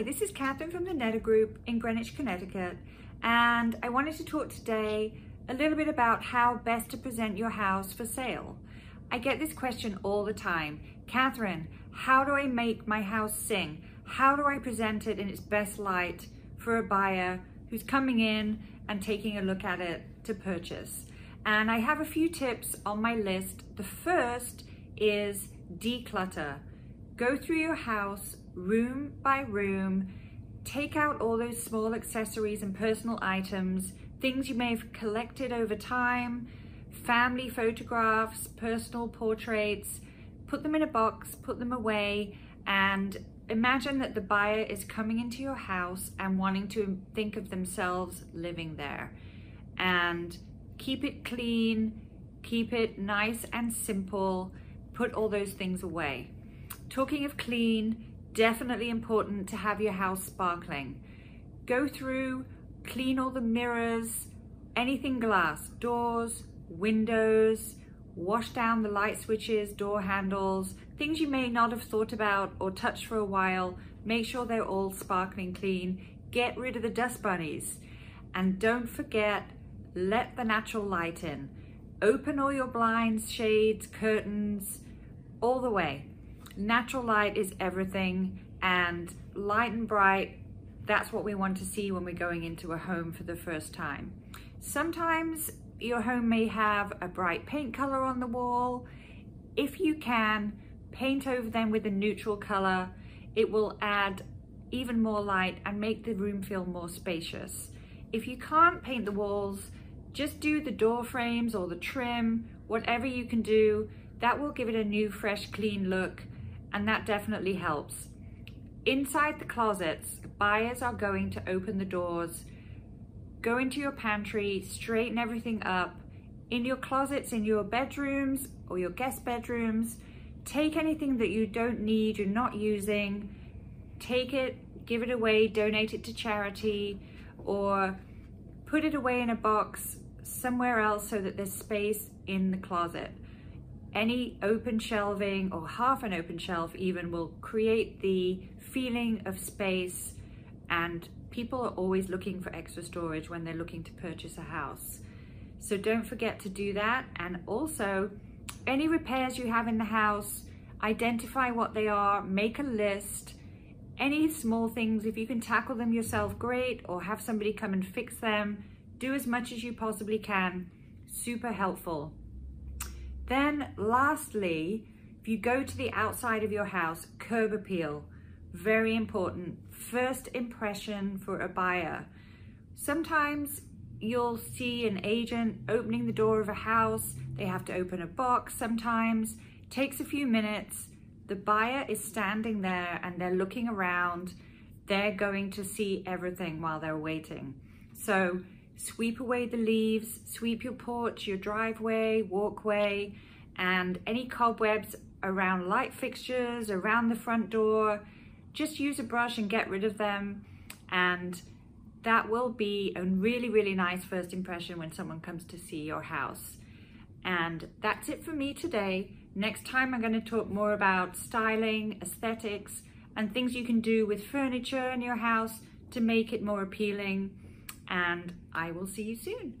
Hi, this is Catherine from the Nedder Group in Greenwich, Connecticut, and I wanted to talk today a little bit about how best to present your house for sale. I get this question all the time. Catherine, how do I make my house sing? How do I present it in its best light for a buyer who's coming in and taking a look at it to purchase? And I have a few tips on my list. The first is declutter. Go through your house room by room, take out all those small accessories and personal items, things you may have collected over time, family photographs, personal portraits, put them in a box, put them away, and imagine that the buyer is coming into your house and wanting to think of themselves living there. And keep it clean, keep it nice and simple, put all those things away. Talking of clean, definitely important to have your house sparkling. Go through, clean all the mirrors, anything glass, doors, windows, wash down the light switches, door handles, things you may not have thought about or touched for a while. Make sure they're all sparkling clean. Get rid of the dust bunnies. And don't forget, let the natural light in. Open all your blinds, shades, curtains, all the way. Natural light is everything and light and bright, that's what we want to see when we're going into a home for the first time. Sometimes your home may have a bright paint color on the wall. If you can, paint over them with a neutral color. It will add even more light and make the room feel more spacious. If you can't paint the walls, just do the door frames or the trim, whatever you can do. That will give it a new, fresh, clean look and that definitely helps. Inside the closets, buyers are going to open the doors, go into your pantry, straighten everything up. In your closets, in your bedrooms or your guest bedrooms, take anything that you don't need, you're not using, take it, give it away, donate it to charity, or put it away in a box somewhere else so that there's space in the closet any open shelving or half an open shelf even will create the feeling of space. And people are always looking for extra storage when they're looking to purchase a house. So don't forget to do that. And also any repairs you have in the house, identify what they are, make a list, any small things, if you can tackle them yourself, great, or have somebody come and fix them, do as much as you possibly can, super helpful. Then lastly, if you go to the outside of your house, curb appeal, very important. First impression for a buyer. Sometimes you'll see an agent opening the door of a house. They have to open a box sometimes. Takes a few minutes. The buyer is standing there and they're looking around. They're going to see everything while they're waiting. So Sweep away the leaves, sweep your porch, your driveway, walkway, and any cobwebs around light fixtures, around the front door. Just use a brush and get rid of them. And that will be a really, really nice first impression when someone comes to see your house. And that's it for me today. Next time I'm going to talk more about styling, aesthetics, and things you can do with furniture in your house to make it more appealing and I will see you soon.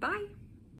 Bye.